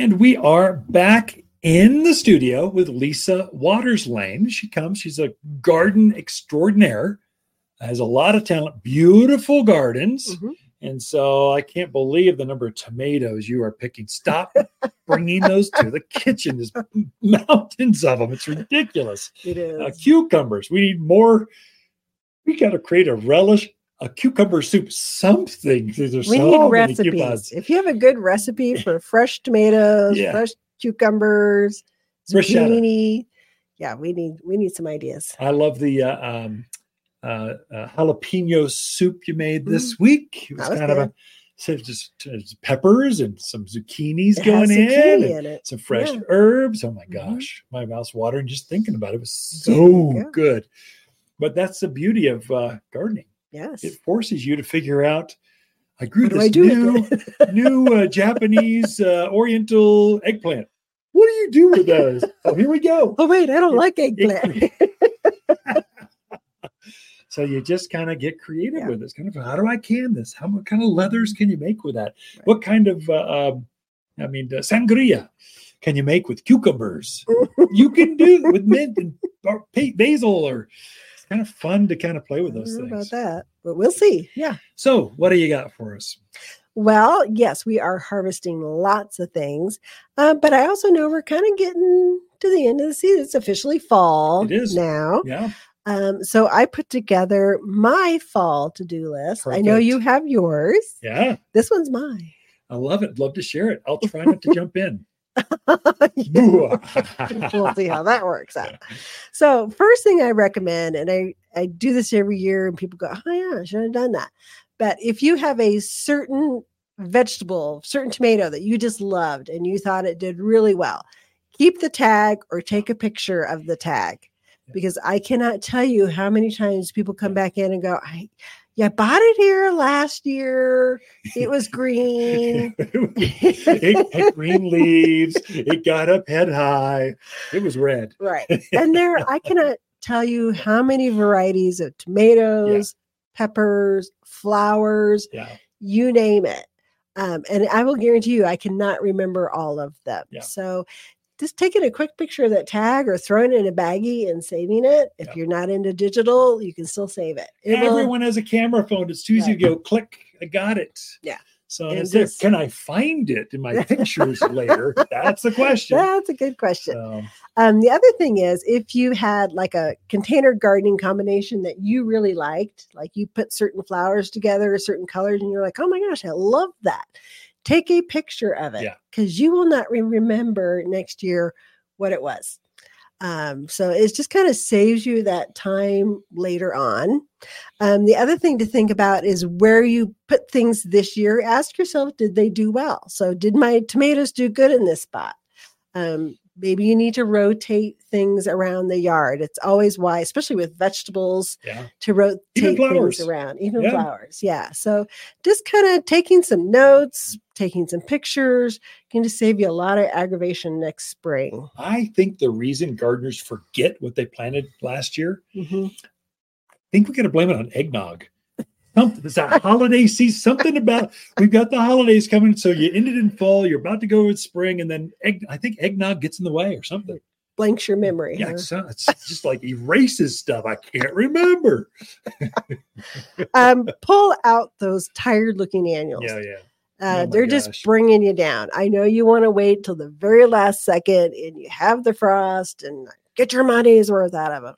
And we are back in the studio with Lisa Watters Lain. She comes, she's a garden extraordinaire, has a lot of talent, beautiful gardens. Mhm. And so I can't believe the number of tomatoes you are picking. Stop bringing those to the kitchen. There's mountains of them. It's ridiculous. It is. Uh, cucumbers. We need more. We got to create a relish, a cucumber soup, something. There's we so need recipes. If you have a good recipe for fresh tomatoes, Yeah. fresh cucumbers, Bruschetta. zucchini, yeah, we need we need some ideas. I love the uh, um, uh, uh, jalapeno soup you made this week. It was, Mm. Was kind of a so just, just peppers and some zucchinis It going has in, in it. some fresh Yeah. herbs. Oh my Mhm. gosh, my mouth's watering just thinking about it. It was so go. good. But that's the beauty of uh, gardening. Yes. It forces you to figure out. I grew What this I new new uh, Japanese uh, Oriental eggplant. What do you do with those? oh, here we go. oh wait, I don't It- like eggplant. So you just kind of get creative Yeah. with it. It's kind of how do I can this? How what kind of leathers can you make with that? Right. What kind of uh, um, I mean sangria can you make with cucumbers? you can do with mint and basil or kind of fun to kind of play with those things. about that, but we'll see. Yeah. So what do you got for us? Well, yes, we are harvesting lots of things, uh, but I also know we're kind of getting to the end of the season. It's officially fall It is. now. Yeah. Um, so I put together my fall to do list. I know you have yours. Yeah. This one's mine. I love it. Love to share it. I'll try not to jump in. we'll see how that works out. So, first thing I recommend, and I, I do this every year, and people go, Oh, yeah, I should have done that. But if you have a certain vegetable, certain tomato that you just loved and you thought it did really well, keep the tag or take a picture of the tag. Because I cannot tell you how many times people come back in and go, I, yeah, I bought it here last year. It was green. it had green leaves. It got up head high. It was red. Right. And there, I cannot tell you how many varieties of tomatoes, peppers, flowers, Yeah. you name it. Um, and I will guarantee you, I cannot remember all of them. Yeah. So just taking a quick picture of that tag or throwing it in a baggie and saving it. If you're not into digital, you can still save it. It will- Everyone has a camera phone. It's too easy to go click. I got it. Yeah. So And it's there. just- can I find it in my pictures later? That's the question. That's a good question. So, Um, the other thing is, if you had like a container gardening combination that you really liked, like you put certain flowers together, certain colors, and you're like, oh my gosh, I love that. Take a picture of it Yeah. because you will not re- remember next year what it was. Um, so it just kind of saves you that time later on. Um, the other thing to think about is where you put things this year. Ask yourself, did they do well? So, did my tomatoes do good in this spot? Um, maybe you need to rotate things around the yard. It's always wise, especially with vegetables, yeah. to rotate things around, even Yeah. flowers. Yeah. So just kind of taking some notes, taking some pictures can just save you a lot of aggravation next spring. I think the reason gardeners forget what they planted last year, Mhm. I think we got to blame it on eggnog. Something, it's a holiday season. Something about we've got the holidays coming, so you ended in fall. You're about to go with spring, and then egg. I think eggnog gets in the way or something. Blanks your memory. Yeah, huh? it's, uh, it's just like erases stuff. I can't remember. um, pull out those tired looking annuals. Yeah, yeah. Uh, Oh they're just bringing you down. I know you want to wait till the very last second and you have the frost and get your money's worth out of them.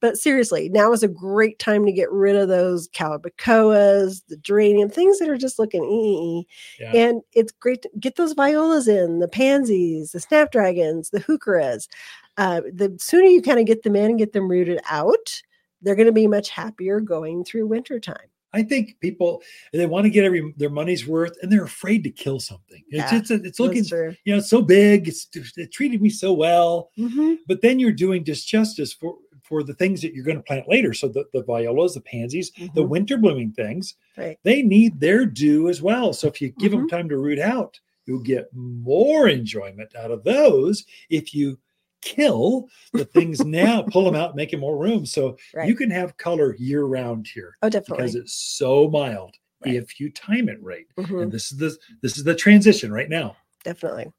But seriously, now is a great time to get rid of those calibrachoas, the geranium, things that are just looking ee. Yeah. And it's great to get those violas in, the pansies, the snapdragons, the heucheras. Uh, the sooner you kind of get them in and get them rooted out, they're going to be much happier going through wintertime. I think people they want to get every their money's worth, and they're afraid to kill something. It's Yeah, it's, it's looking, you know, it's so big. It's it treated me so well, Mhm. but then you're doing disjustice for for the things that you're going to plant later. So the, the violas, the pansies, the Mhm. winter blooming things, Right. they need their due as well. So if you give them time to root out, you'll get more enjoyment out of those if you kill the things now, pull them out, make it more room. So Right. you can have color year round here Oh, definitely. because it's so mild Right. if you time it right. Mhm, And this is the this is the transition right now. definitely.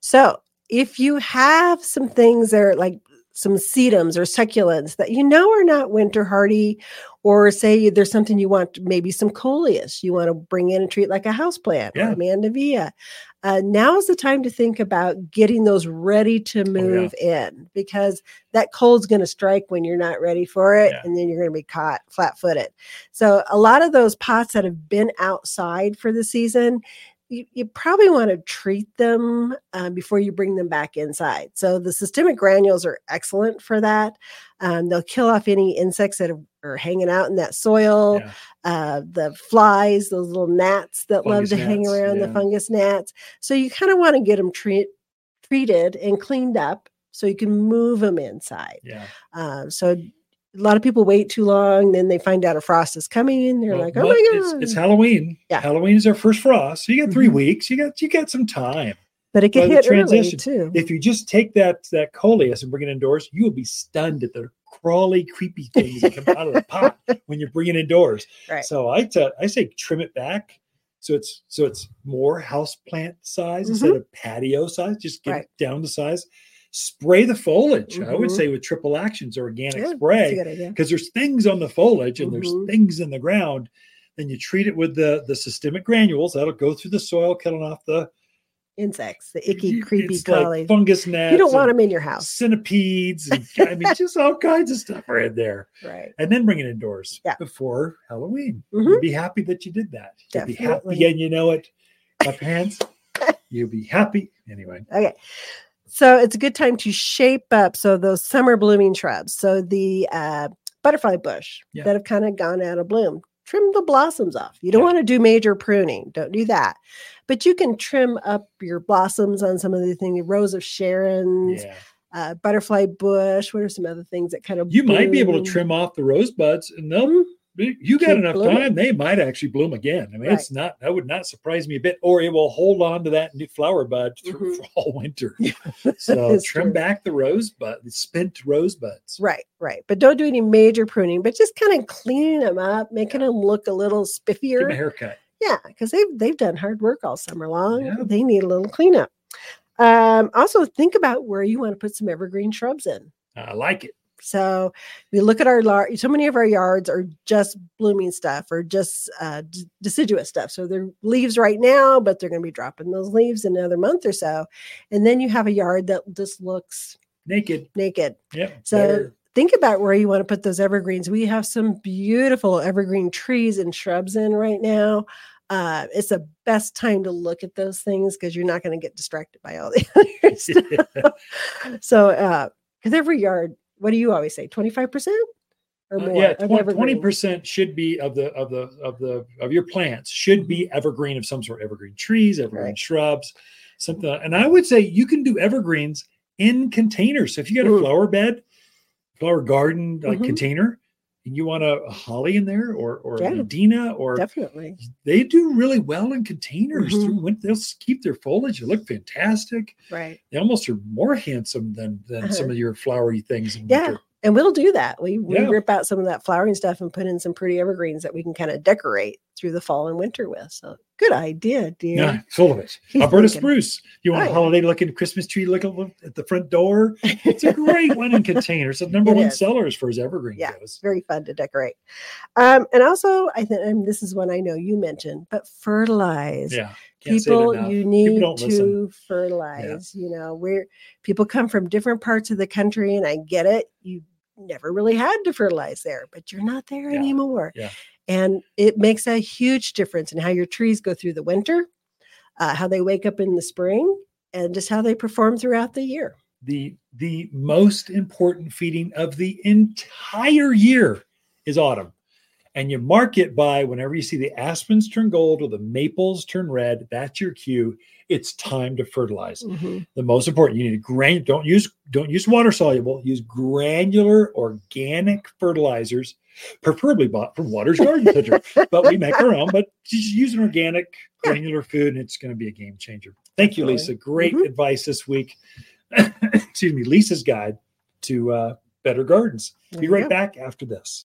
So if you have some things that are like some sedums or succulents that you know are not winter hardy, or say there's something you want, maybe some coleus you want to bring in and treat like a house plant Yeah. or a mandevilla. Uh, now is the time to think about getting those ready to move in because that cold's going to strike when you're not ready for it, Yeah. and then you're going to be caught flat-footed. So a lot of those pots that have been outside for the season, you, you probably want to treat them uh, before you bring them back inside. So the systemic granules are excellent for that. Um, they'll kill off any insects that are, are hanging out in that soil. Yeah. Uh, the flies, those little gnats that Fungus love to hang around, yeah. the fungus gnats. So you kind of want to get them treat, treated and cleaned up so you can move them inside. Yeah. Uh, so a lot of people wait too long, then they find out a frost is coming, and they're Well, like, "Oh my it's, god!" it's Halloween. Yeah. Halloween is our first frost. So you got 3 Mhm. weeks. You got you got some time. but it can hit early transition, too. If you just take that that coleus and bring it indoors, you will be stunned at the crawly, creepy things that come out of the pot when you're bringing it indoors. Right. So I I say trim it back so it's so it's more house plant size instead of patio size. Just get Mm-hmm. Right. it down to size. Spray the foliage. I would Mhm. say with triple actions organic Yeah, spray because there's things on the foliage and Mhm. there's things in the ground. Then you treat it with the the systemic granules that'll go through the soil, killing off the Insects, the icky, creepy, it's like fungus gnats. you don't want them in your house, Centipedes and I mean just all kinds of stuff are in there. right? And then bring it indoors Yeah. before Halloween. Mhm. You'll be happy that you did that. You'll be happy and you know it. Clap hands. You'll be happy. Anyway. Okay. So it's a good time to shape up. So those summer blooming shrubs. So the uh, butterfly bush Yeah. that have kind of gone out of bloom. Trim the blossoms off. You don't Yeah. want to do major pruning. Don't do that. But you can trim up your blossoms on some of the things. Rose of Sharon's, Yeah. uh, butterfly bush. What are some other things that kind of You might be able to trim off the rosebuds and they'll Mhm. You got enough blooming. time, they might actually bloom again. I mean, Right. it's not that would not surprise me a bit, or it will hold on to that new flower bud through Mhm. all winter. So trim true. back the rosebud, the spent rosebuds. Right, right. But don't do any major pruning, but just kind of cleaning them up, making them look a little Give spiffier. them a haircut. Yeah, because they've they've done hard work all summer long. Yeah. They need a little cleanup. Um, also, think about where you want to put some evergreen shrubs in. I like it. So we look at our lar- so many of our yards are just blooming stuff or just uh, d- deciduous stuff. So they're leaves right now, but they're going to be dropping those leaves in another month or so. And then you have a yard that just looks Naked. naked. Yep. So better. think about where you want to put those evergreens. We have some beautiful evergreen trees and shrubs in right now. Uh, it's the best time to look at those things because you're not going to get distracted by all the other stuff. So, uh, because every yard, what do you always say, twenty five percent or Uh, more? yeah, of twenty evergreen? percent should be of the of the of the of your plants should be evergreen of some sort, evergreen trees, evergreen Right. shrubs, something. And I would say you can do evergreens in containers. So if you got a flower bed, flower garden like Mhm. container, and you want a, a holly in there or or Yeah. an or Definitely. they do really well in containers. Mhm. Through winter. They'll keep their foliage. They look fantastic. Right. They almost are more handsome than than some Uh-huh. of your flowery things. In Yeah. winter. And we'll do that. We, we Yeah. rip out some of that flowering stuff and put in some pretty evergreens that we can kind of decorate through the fall and winter with. So good idea, dear. Yeah, full of it. He's Alberta thinking. spruce. You want a holiday looking Christmas tree looking at the front door? It's a great one in containers. The number It one is. seller as far as evergreen Yeah. goes. very fun to decorate. Um, and also, I think, this is one I know you mentioned, but fertilize. Yeah. Can't say it people, you need don't to listen. fertilize. You know, where people come from different parts of the country, and I get it. You never really had to fertilize there, but you're not there Yeah. anymore. Yeah. And it makes a huge difference in how your trees go through the winter, uh, how they wake up in the spring, and just how they perform throughout the year. The the most important feeding of the entire year is autumn. And you mark it by whenever you see the aspens turn gold or the maples turn red, that's your cue. It's time to fertilize. Mhm. the most important you need to gran don't use don't use water soluble use granular organic fertilizers preferably bought from watters garden center but we make our own but just use an organic granular food and it's going to be a game changer thank you lisa great Mhm. advice this week excuse me lisa's guide to uh, better gardens be right back after this